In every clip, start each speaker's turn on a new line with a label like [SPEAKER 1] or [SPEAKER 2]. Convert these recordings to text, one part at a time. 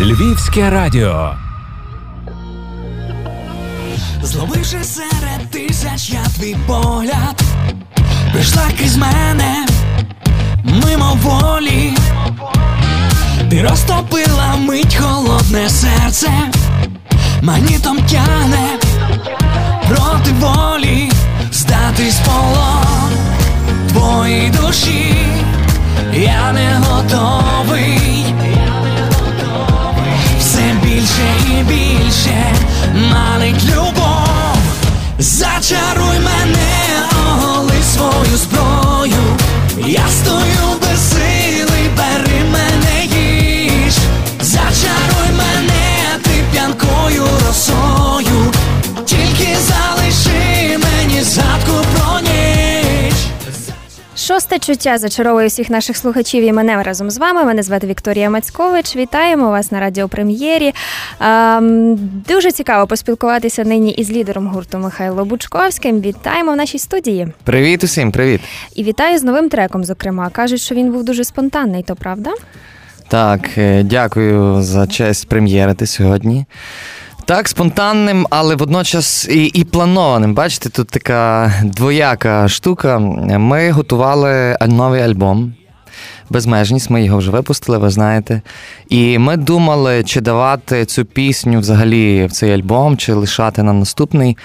[SPEAKER 1] Львівське радіо.
[SPEAKER 2] Зловивши серед тисяч я твій погляд, прийшла крізь мене мимо волі, ти розтопила мить холодне серце, магнітом тяне проти волі, здатись полон твоїй душі, я не готовий. Більше манить любов, зачаруй мене, оголи свою зброю, я стою
[SPEAKER 3] Шосте чуття зачаровує всіх наших слухачів і мене разом з вами. Мене звати Вікторія Мацькович. Вітаємо вас на радіопрем'єрі. Ем, дуже цікаво поспілкуватися нині із лідером гурту Михайло Бучковським. Вітаємо в нашій студії.
[SPEAKER 4] Привіт усім, привіт.
[SPEAKER 3] І вітаю з новим треком. Зокрема, кажуть, що він був дуже спонтанний, то правда?
[SPEAKER 4] Так, е, дякую за честь прем'єрити сьогодні. Так, спонтанним, але водночас і і планованим. Бачите, тут така двояка штука. Ми готували новий альбом. Безмежність, ми його вже випустили, ви знаєте. І ми думали, чи давати цю пісню взагалі в цей альбом, чи лишати на наступний.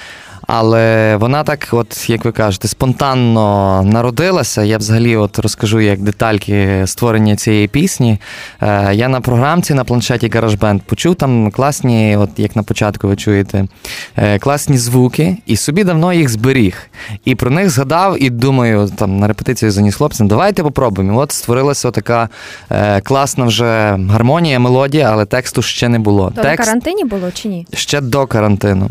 [SPEAKER 4] Але вона так, от як ви кажете, спонтанно народилася. Я взагалі от розкажу як детальки створення цієї пісні. Е, Я на програмці на планшеті GarageBand почув там класні, от як на початку ви чуєте, е, класні звуки, і собі давно їх зберіг. І про них згадав, і думаю, там на репетицію заніс хлопцям, давайте попробуємо. І От створилася така е, класна вже гармонія, мелодія, але тексту ще не було.
[SPEAKER 3] То
[SPEAKER 4] Текст
[SPEAKER 3] на карантині було чи ні?
[SPEAKER 4] ще до карантину.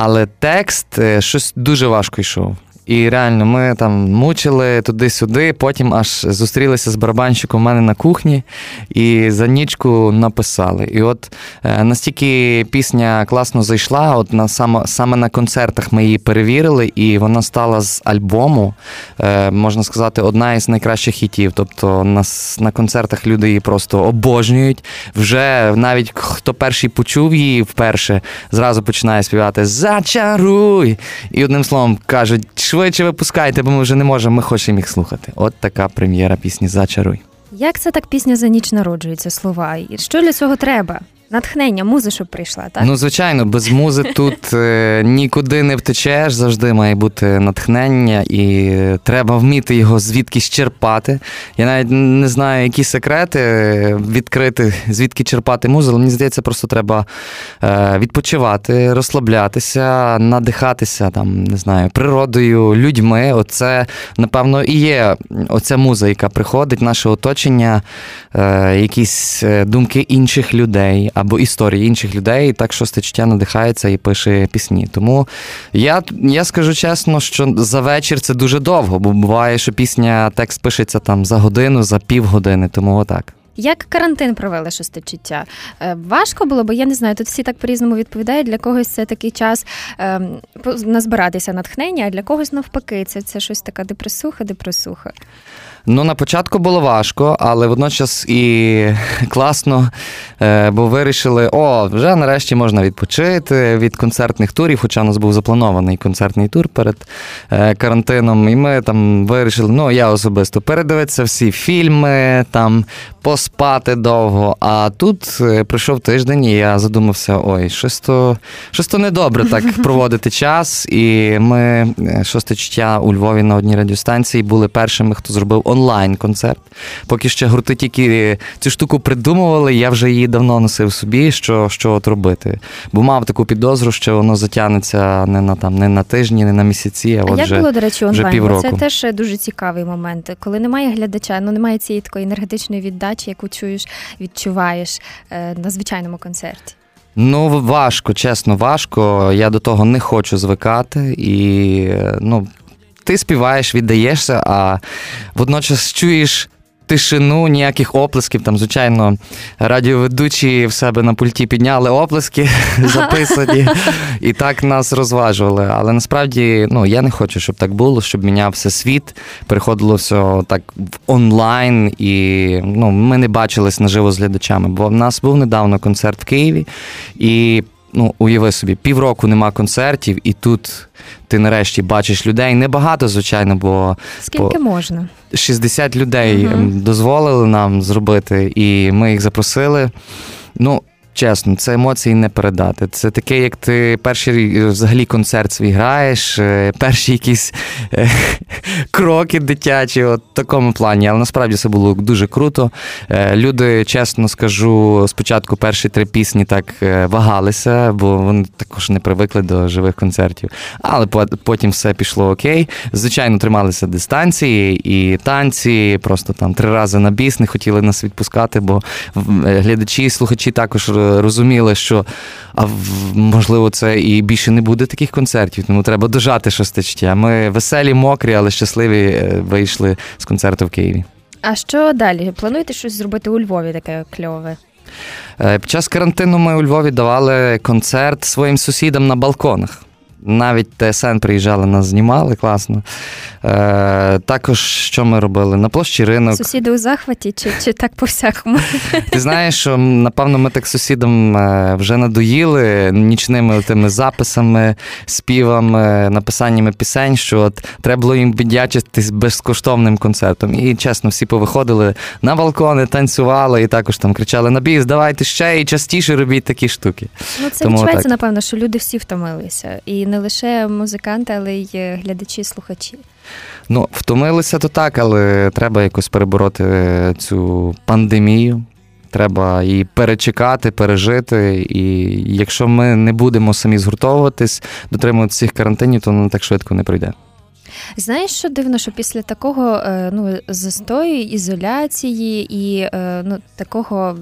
[SPEAKER 4] Але текст е, щось дуже важко йшов. І реально, ми там мучили туди-сюди, потім аж зустрілися з барабанщиком у мене на кухні і за нічку написали. І от е, настільки пісня класно зайшла, от на саме, саме на концертах ми її перевірили, і вона стала з альбому, е, можна сказати, одна із найкращих хітів. Тобто на, с- на концертах люди її просто обожнюють. Вже навіть хто перший почув її вперше, зразу починає співати Зачаруй! І одним словом кажуть, швидше випускайте, бо ми вже не можемо, ми хочемо їх слухати. От така прем'єра пісні Зачаруй.
[SPEAKER 3] Як це так пісня за ніч народжується слова? І що для цього треба? Натхнення, муза, щоб прийшла, так?
[SPEAKER 4] Ну, звичайно, без музи тут е, нікуди не втечеш, завжди має бути натхнення, і треба вміти його звідкись черпати. Я навіть не знаю, які секрети е, відкрити, звідки черпати музу, але мені здається, просто треба е, відпочивати, розслаблятися, надихатися там, не знаю, природою, людьми. Оце, напевно, і є оця муза, яка приходить, наше оточення, е, якісь е, думки інших людей або історії інших людей. І так шосте чуття надихається і пише пісні. Тому я, я скажу чесно, що за вечір це дуже довго, бо буває, що пісня, текст пишеться там за годину, за півгодини, тому отак.
[SPEAKER 3] Як карантин провели шосте чуття? Е, Важко було, бо я не знаю, тут всі так по-різному відповідають. Для когось це такий час ем, назбиратися натхнення, а для когось навпаки, це, це щось така депресуха, депресуха.
[SPEAKER 4] Ну, на початку було важко, але водночас і класно, е, бо вирішили, о, вже нарешті можна відпочити від концертних турів, хоча у нас був запланований концертний тур перед е, карантином. І ми там вирішили, ну я особисто передивитися всі фільми, там поспати довго. А тут е, прийшов тиждень, і я задумався: ой, щось то, щось то недобре так проводити час. І ми шосте чуття у Львові на одній радіостанції були першими, хто зробив онлайн-концерт. Поки ще гурти тільки цю штуку придумували, я вже її давно носив собі, що, що от робити. Бо мав таку підозру, що воно затягнеться не на там, не на тижні, не на місяці, а,
[SPEAKER 3] А
[SPEAKER 4] от
[SPEAKER 3] як
[SPEAKER 4] вже,
[SPEAKER 3] було, до речі, онлайн? Це теж дуже цікавий момент. Коли немає глядача, ну немає цієї такої енергетичної віддачі, яку чуєш, відчуваєш е, на звичайному концерті.
[SPEAKER 4] Ну, важко, чесно, важко. Я до того не хочу звикати. І ну, ти співаєш, віддаєшся, а водночас чуєш тишину, ніяких оплесків. Там, звичайно, радіоведучі в себе на пульті підняли оплески, записані, і так нас розважували. Але насправді ну, я не хочу, щоб так було, щоб мінявся світ, переходило все так в онлайн, і ну, ми не бачились наживо з глядачами. Бо в нас був недавно концерт в Києві, і ну, уяви собі, півроку нема концертів, і тут ти нарешті бачиш людей. Небагато, звичайно, бо
[SPEAKER 3] скільки можна?
[SPEAKER 4] 60 людей угу. дозволили нам зробити, і ми їх запросили. Ну, Чесно, це емоції не передати. Це таке, як ти перший взагалі концерт свій граєш, е, перші якісь е, кроки дитячі, от в такому плані. Але насправді це було дуже круто. Е, люди, чесно скажу, спочатку перші три пісні так вагалися, бо вони також не привикли до живих концертів. Але потім все пішло окей. Звичайно, трималися дистанції і танці, просто там три рази на біс не хотіли нас відпускати, бо глядачі і слухачі також розуміли, що а можливо це і більше не буде таких концертів, тому треба дожати шостичті. Ми веселі, мокрі, але щасливі е, вийшли з концерту в Києві.
[SPEAKER 3] А що далі? Плануєте щось зробити у Львові таке кльове?
[SPEAKER 4] Е, під час карантину ми у Львові давали концерт своїм сусідам на балконах. Навіть ТСН приїжджали, нас знімали класно. Е, Також що ми робили? На площі ринок.
[SPEAKER 3] Сусіди у захваті, чи чи так по всякому?
[SPEAKER 4] Ти знаєш, що напевно ми так сусідам е, вже надоїли нічними тими записами, співами, написаннями пісень, що от треба було їм віддячитись безкоштовним концертом. І чесно, всі повиходили на балкони, танцювали і також там кричали: на біс, давайте ще і частіше робіть такі штуки.
[SPEAKER 3] Ну це Тому відчувається, так. напевно, що люди всі втомилися. І не лише музиканти, але й е, глядачі, слухачі.
[SPEAKER 4] Ну, втомилися то так, але треба якось перебороти е, цю пандемію. Треба її перечекати, пережити. І якщо ми не будемо самі згуртовуватись, дотримуватися цих карантинів, то воно так швидко не пройде.
[SPEAKER 3] Знаєш, що дивно, що після такого е, ну, застою, ізоляції і ну, такого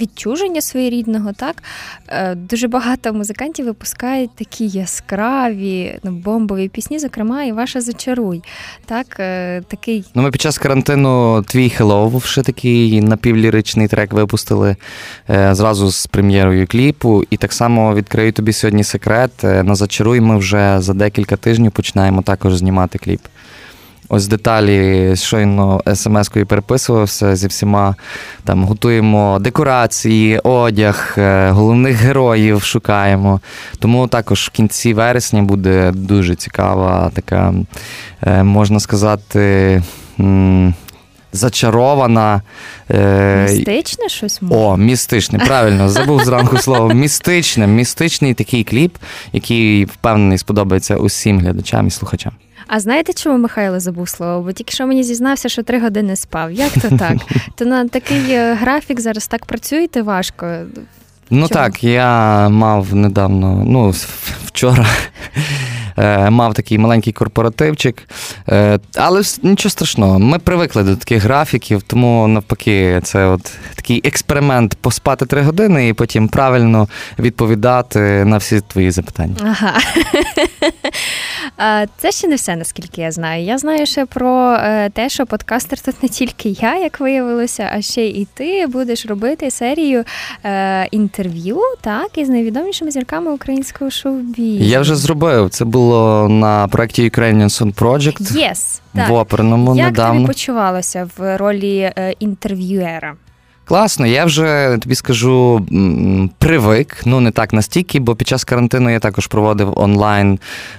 [SPEAKER 3] відчуження своєрідного, так е, дуже багато музикантів випускають такі яскраві ну, бомбові пісні, зокрема, і ваша зачаруй. Так, е, такий...
[SPEAKER 4] Ну, Ми під час карантину твій Hello, ще такий напівліричний трек випустили е, зразу з прем'єрою кліпу. І так само відкрию тобі сьогодні секрет. На зачаруй ми вже за декілька тижнів починаємо також знімати кліп. Ось деталі щойно смс-кою переписувався зі всіма. Там готуємо декорації, одяг, е, головних героїв шукаємо. Тому також в кінці вересня буде дуже цікава, така, е, можна сказати, зачарована.
[SPEAKER 3] Е, містичне щось може?
[SPEAKER 4] О, містичне, правильно, забув зранку слово. Містичне, містичний такий кліп, який впевнений сподобається усім глядачам і слухачам.
[SPEAKER 3] А знаєте, чому Михайло забув слово? Бо тільки що мені зізнався, що три години спав. Як то так? То на такий е, графік зараз так працюєте важко.
[SPEAKER 4] Ну так, я мав недавно, ну вчора мав такий маленький корпоративчик. Е, але нічого страшного, ми привикли до таких графіків, тому навпаки, це от такий експеримент поспати три години і потім правильно відповідати на всі твої запитання.
[SPEAKER 3] Ага. Це ще не все, наскільки я знаю. Я знаю ще про е, те, що подкастер тут не тільки я, як виявилося, а ще і ти будеш робити серію інтерв'ю, так, із найвідомішими зірками українського шоу-бізу.
[SPEAKER 4] Я вже зробив. Це було було на проєкті Ukrainian Song Project
[SPEAKER 3] yes,
[SPEAKER 4] в оперному
[SPEAKER 3] Як
[SPEAKER 4] недавно.
[SPEAKER 3] Як тобі почувалося в ролі е, інтерв'юера?
[SPEAKER 4] Класно, я вже тобі скажу привик, ну не так настільки, бо під час карантину я також проводив онлайн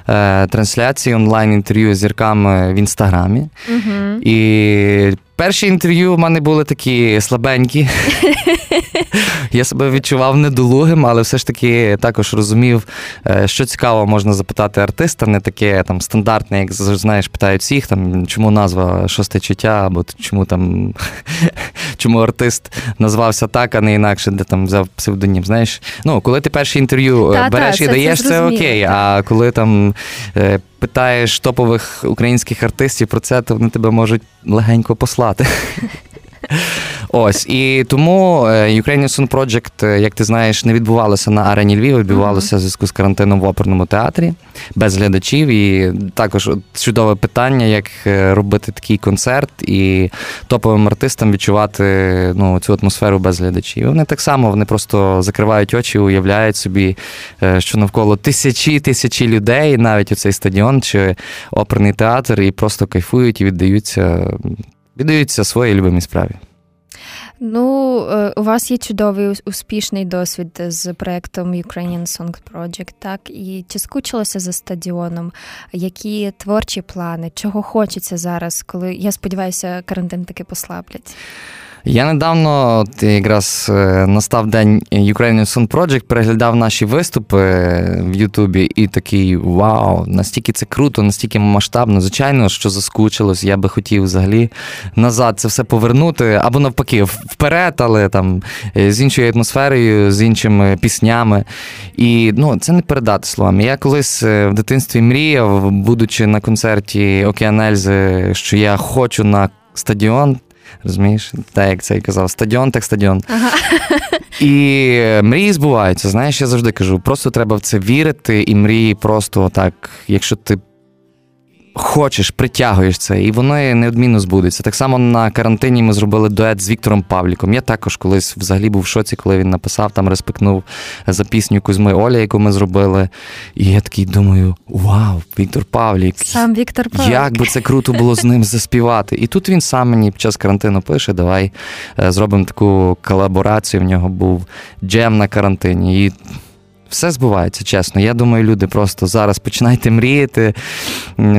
[SPEAKER 4] е, трансляції, онлайн інтерв'ю з зірками в інстаграмі. Угу. І Перші інтерв'ю в мене були такі слабенькі. Я себе відчував недолугим, але все ж таки також розумів, е, що цікаво можна запитати артиста, не таке там стандартне, як знаєш, питають всіх, там чому назва шосте чуття, або чому там чому артист назвався так, а не інакше, де там взяв псевдонім. Знаєш, ну коли ти перше інтерв'ю е, береш та, і це, даєш, це, це окей. А коли там е, питаєш топових українських артистів про це, то вони тебе можуть легенько послати. Ось і тому Ukrainian Song Project, як ти знаєш, не відбувалося на арені Львів, відбувалося в зв'язку з карантином в оперному театрі без глядачів. І також чудове питання, як робити такий концерт і топовим артистам відчувати ну, цю атмосферу без глядачів. Вони так само вони просто закривають очі, уявляють собі, що навколо тисячі тисячі людей, навіть у цей стадіон чи оперний театр, і просто кайфують і віддаються, віддаються своїй любимій справі.
[SPEAKER 3] Ну, е, у вас є чудовий успішний досвід з проектом Ukrainian Song Project, так? І чи скучилося за стадіоном? Які творчі плани? Чого хочеться зараз, коли я сподіваюся, карантин таки послаблять?
[SPEAKER 4] Я недавно от якраз е, настав день Ukrainian Sun Project, переглядав наші виступи в Ютубі і такий вау, настільки це круто, настільки масштабно. Звичайно, що заскучилось. Я би хотів взагалі назад це все повернути, або навпаки, вперед, але там е, з іншою атмосферою, з іншими піснями. І ну, це не передати словами. Я колись е, в дитинстві мріяв, будучи на концерті Океанельзи, що я хочу на стадіон. Розумієш? Так, як це і казав, стадіон, так стадіон. Ага. І мрії збуваються. Знаєш, я завжди кажу, просто треба в це вірити, і мрії просто так, якщо ти хочеш, притягуєш це, і воно неодмінно збудеться. Так само на карантині ми зробили дует з Віктором Павліком. Я також колись взагалі був в шоці, коли він написав, там респектнув за пісню Кузьми Оля, яку ми зробили. І я такий думаю: вау, Віктор Павлік!
[SPEAKER 3] Сам Віктор Павлік.
[SPEAKER 4] Як би це круто було з ним заспівати. І тут він сам мені під час карантину пише: давай е, зробимо таку колаборацію. В нього був джем на карантині. І все збувається, чесно. Я думаю, люди просто зараз починайте мріяти,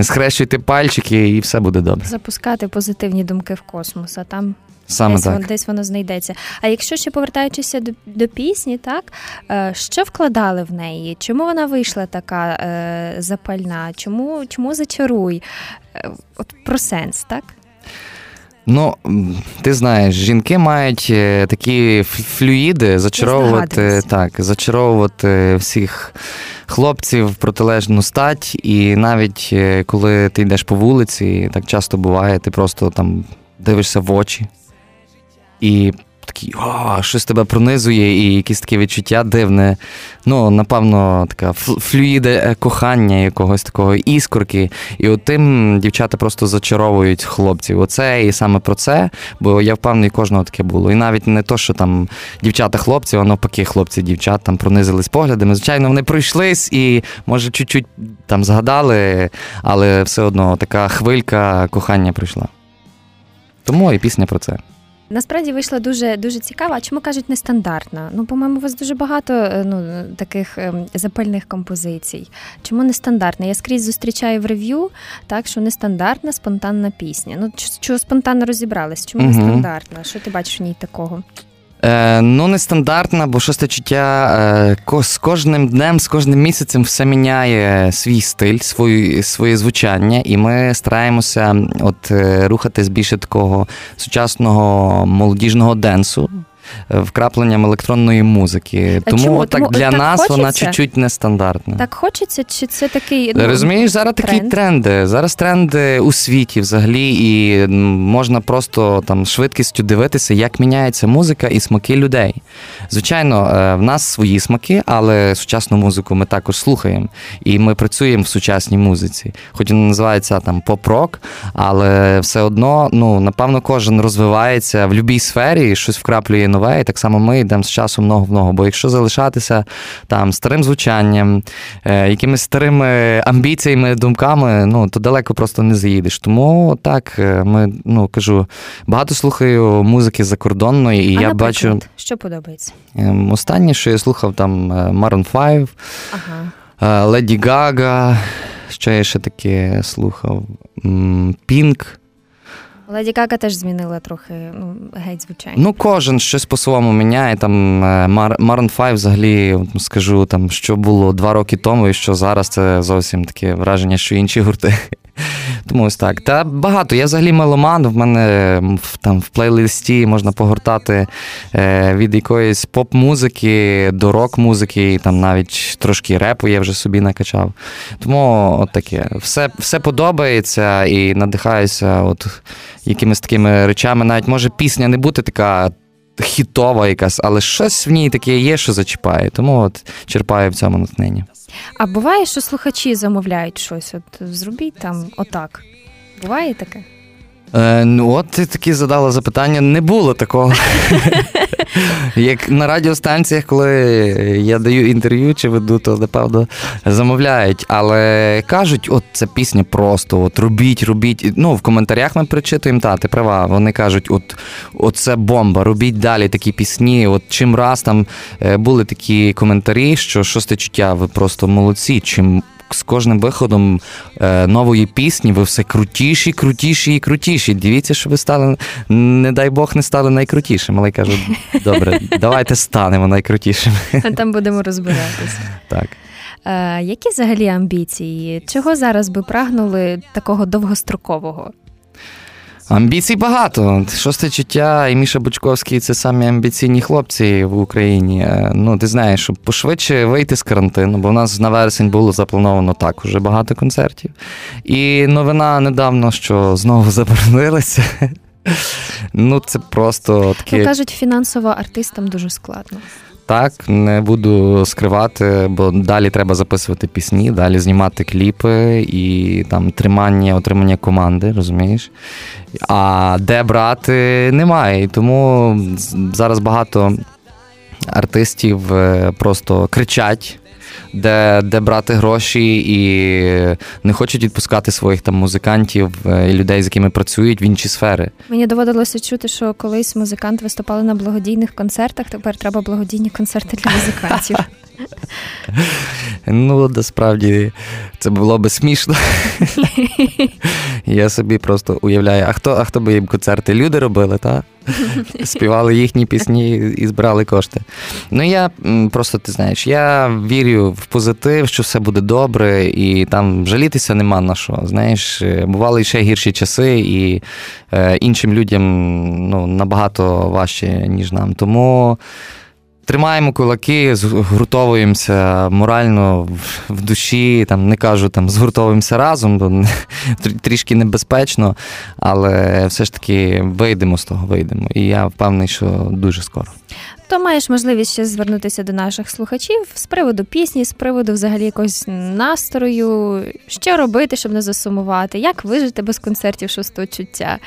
[SPEAKER 4] схрещуйте пальчики, і все буде добре.
[SPEAKER 3] Запускати позитивні думки в космос, а там
[SPEAKER 4] Саме
[SPEAKER 3] десь,
[SPEAKER 4] так.
[SPEAKER 3] Воно, десь воно знайдеться. А якщо ще повертаючися до до пісні, так е, що вкладали в неї? Чому вона вийшла така е, запальна? Чому чому зачаруй? Е, от про сенс, так?
[SPEAKER 4] Ну, ти знаєш, жінки мають е, такі флюїди зачаровувати так, зачаровувати всіх хлопців в протилежну стать, і навіть е, коли ти йдеш по вулиці, так часто буває, ти просто там дивишся в очі. І такий, о, щось тебе пронизує, і якесь таке відчуття дивне. Ну, напевно, така флюїде е, кохання якогось такого іскорки. І от тим дівчата просто зачаровують хлопців. Оце і саме про це, бо я впевнений, кожного таке було. І навіть не то, що там дівчата-хлопці, а навпаки, хлопці-дівчат там пронизились поглядами. Звичайно, вони пройшлись і, може, чуть-чуть там згадали, але все одно така хвилька кохання прийшла. Тому і пісня про це.
[SPEAKER 3] Насправді вийшла дуже дуже цікава. А чому кажуть нестандартна? Ну, по-моєму, у вас дуже багато е, ну, таких ем, запальних композицій. Чому нестандартна? Я скрізь зустрічаю в рев'ю, так що нестандартна, спонтанна пісня. Ну, чого спонтанно розібрались? Чому угу. нестандартна? Що ти бачиш в ній такого?
[SPEAKER 4] Е, Ну, нестандартна, бо шосте чуття е, з кожним днем, з кожним місяцем все міняє свій стиль, свої, своє звучання, і ми стараємося от е, рухатись більше такого сучасного молодіжного денсу. Е, вкрапленням електронної музики. Тому Чому? так Тому, для так нас хочеться? вона чуть-чуть нестандартна.
[SPEAKER 3] Так хочеться, чи це такий ну,
[SPEAKER 4] розумієш? Зараз тренд? такі тренди. Зараз тренди у світі взагалі, і можна просто там швидкістю дивитися, як міняється музика і смаки людей. Звичайно, е, в нас свої смаки, але сучасну музику ми також слухаємо. І ми працюємо в сучасній музиці. Хоч вона називається там поп-рок, але все одно, ну напевно, кожен розвивається в будь-якій сфері, щось вкраплює нове, і так само ми йдемо з часом много в ногу. Бо якщо залишатися там старим звучанням, е, якимись старими амбіціями, думками, ну то далеко просто не заїдеш. Тому так, е, ми ну кажу, багато слухаю музики закордонної, і а я бачу.
[SPEAKER 3] Що подобається?
[SPEAKER 4] Ем, останнє, що я слухав, там е, Maroon 5, ага. Леді Гага. Що я ще таке слухав? Пінк.
[SPEAKER 3] Леді Кака теж змінила трохи ну, геть звичайно.
[SPEAKER 4] Ну, кожен щось по-своєму міняє. Там Maroon 5 взагалі скажу, там, що було два роки тому, і що зараз це зовсім таке враження, що інші гурти. Тому ось так. Та багато. Я взагалі меломан. В мене там в плейлисті можна погортати е, від якоїсь поп-музики до рок-музики, там навіть трошки репу я вже собі накачав. Тому от таке. Все все подобається і надихаюся от якимись такими речами. Навіть може пісня не бути така. Хітова якась, але щось в ній таке є, що зачіпає. Тому от черпаю в цьому натхненні.
[SPEAKER 3] А буває, що слухачі замовляють щось. От зробіть там отак. Буває таке?
[SPEAKER 4] Е, Ну, от ти таки задала запитання. Не було такого. Як на радіостанціях, коли я даю інтерв'ю чи веду, то напевно замовляють. Але кажуть, от ця пісня просто от робіть, робіть. Ну, в коментарях ми причитуємо, та, ти права. Вони кажуть, от, от бомба, робіть далі такі пісні. От чим раз там е, були такі коментарі, що шосте чуття, ви просто молодці. Чим з кожним виходом е, нової пісні ви все крутіші, крутіші і крутіші. Дивіться, що ви стали, не дай Бог, не стали найкрутішим. Але я кажу, добре, давайте станемо найкрутішими.
[SPEAKER 3] Там будемо розбиратися.
[SPEAKER 4] Так.
[SPEAKER 3] Е, Які взагалі амбіції? Чого зараз би прагнули такого довгострокового?
[SPEAKER 4] Амбіцій багато. Шосте чуття і Міша Бучковський це самі амбіційні хлопці в Україні. Е, ну, ти знаєш, щоб пошвидше вийти з карантину, бо в нас на вересень було заплановано так уже багато концертів. І новина недавно, що знову заборонилися. Ну, це просто таке.
[SPEAKER 3] Ну, кажуть, фінансово артистам дуже складно.
[SPEAKER 4] Так, не буду скривати, бо далі треба записувати пісні, далі знімати кліпи і там тримання, отримання команди, розумієш? А де брати немає. тому зараз багато артистів е, просто кричать де де брати гроші, і не хочуть відпускати своїх там музикантів е, і людей, з якими працюють в інші сфери.
[SPEAKER 3] Мені доводилося чути, що колись музиканти виступали на благодійних концертах. Тепер треба благодійні концерти для музикантів.
[SPEAKER 4] Ну, насправді це було би смішно. Я собі просто уявляю, а хто а хто би їм концерти? Люди робили, так? Співали їхні пісні і збирали кошти. Ну, я просто ти знаєш, я вірю в позитив, що все буде добре, і там жалітися нема на що. Знаєш, бували ще гірші часи, і е, іншим людям ну, набагато важче, ніж нам. Тому. Тримаємо кулаки, згуртовуємося морально в душі. Там не кажу, там згуртовуємося разом, бо трішки небезпечно, але все ж таки вийдемо з того, вийдемо. І я впевнений, що дуже скоро
[SPEAKER 3] то маєш можливість ще звернутися до наших слухачів з приводу пісні, з приводу взагалі якогось настрою, що робити, щоб не засумувати, як вижити без концертів шостого чуття.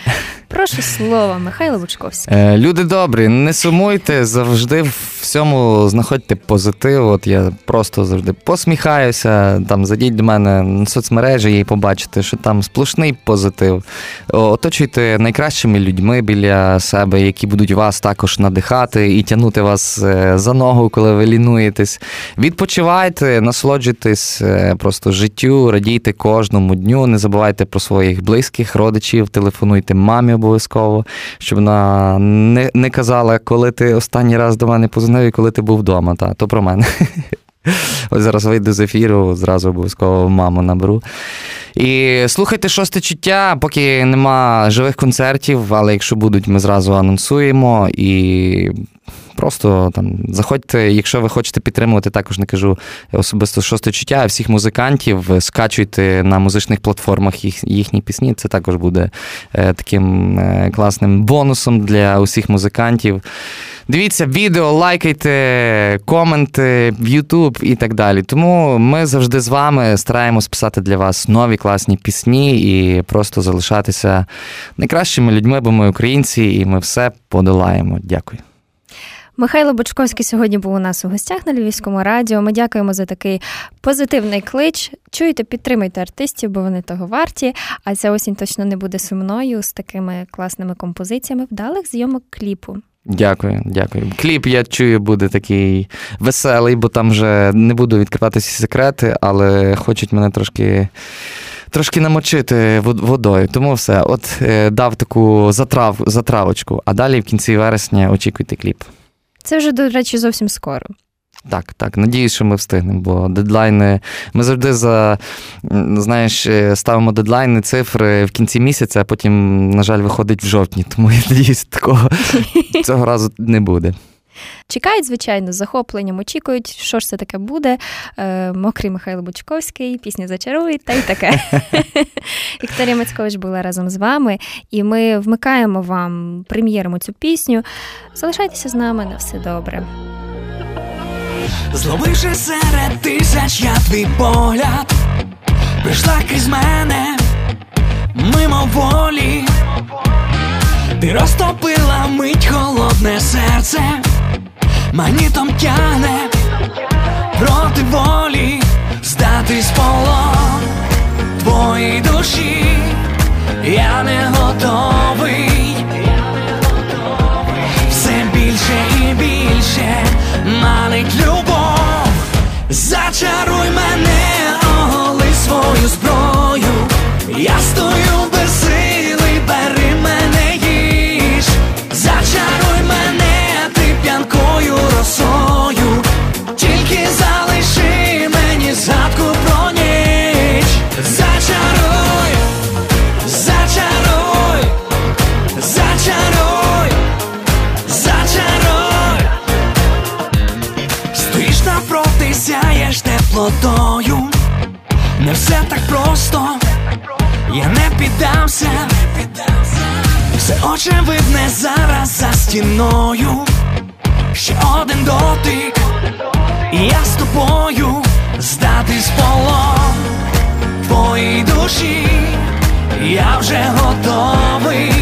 [SPEAKER 3] Прошу слова, Михайло Бучковський.
[SPEAKER 4] Е, люди добрі, не сумуйте, завжди в всьому знаходьте позитив. От я просто завжди посміхаюся. Там зайдіть до мене на соцмережі і побачите, що там сплошний позитив. Оточуйте найкращими людьми біля себе, які будуть вас також надихати і тягнути тягнути вас е, за ногу, коли ви лінуєтесь. Відпочивайте, насолоджуйтесь е, просто життю, радійте кожному дню. Не забувайте про своїх близьких, родичів, телефонуйте мамі обов'язково, щоб вона не не казала, коли ти останній раз до мене позвонив і коли ти був вдома. Та, То про мене. Ось зараз вийду з ефіру, зразу обов'язково маму наберу. І слухайте шосте чуття, поки нема живих концертів, але якщо будуть, ми зразу анонсуємо. І Просто там заходьте, якщо ви хочете підтримувати, також не кажу особисто шосте чуття, а всіх музикантів скачуйте на музичних платформах їх, їхні пісні. Це також буде е, таким е, класним бонусом для усіх музикантів. Дивіться відео, лайкайте, коменти в YouTube і так далі. Тому ми завжди з вами стараємось писати для вас нові класні пісні і просто залишатися найкращими людьми, бо ми українці, і ми все подолаємо. Дякую.
[SPEAKER 3] Михайло Бочковський сьогодні був у нас у гостях на Львівському радіо. Ми дякуємо за такий позитивний клич. Чуєте, підтримуйте артистів, бо вони того варті. А ця осінь точно не буде сумною з такими класними композиціями вдалих зйомок кліпу.
[SPEAKER 4] Дякую, дякую. Кліп, я чую, буде такий веселий, бо там вже не буду відкривати всі секрети, але хочуть мене трошки. Трошки намочити водою, тому все. От е, дав таку затрав, затравочку, а далі в кінці вересня очікуйте кліп.
[SPEAKER 3] Це вже, до речі, зовсім скоро.
[SPEAKER 4] Так, так. Надіюсь, що ми встигнемо, бо дедлайни. Ми завжди за знаєш, ставимо дедлайни, цифри в кінці місяця, а потім, на жаль, виходить в жовтні. Тому я надіюсь, такого цього разу не буде.
[SPEAKER 3] Чекають, звичайно, з захопленням, очікують, що ж це таке буде. Е, Мокрий Михайло Бучковський, пісня зачарують та й таке. Вікторія Мацькович була разом з вами, і ми вмикаємо вам прем'єримо цю пісню. Залишайтеся з нами на все добре.
[SPEAKER 2] Зловивши серед тисяч я твій погляд, прийшла крізь мене мимо волі, ти розтопила мить холодне серце, магнітом тяне проти волі, здатись полон твоїй душі, я не готовий, очевидне зараз за стіною, ще один дотик, я з тобою здатись полон. Твоїй душі, я вже готовий.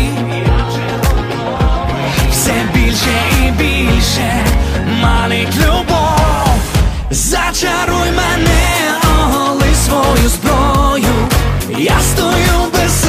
[SPEAKER 2] Все більше і більше манить любов, зачаруй мене, оголи свою зброю, я стою без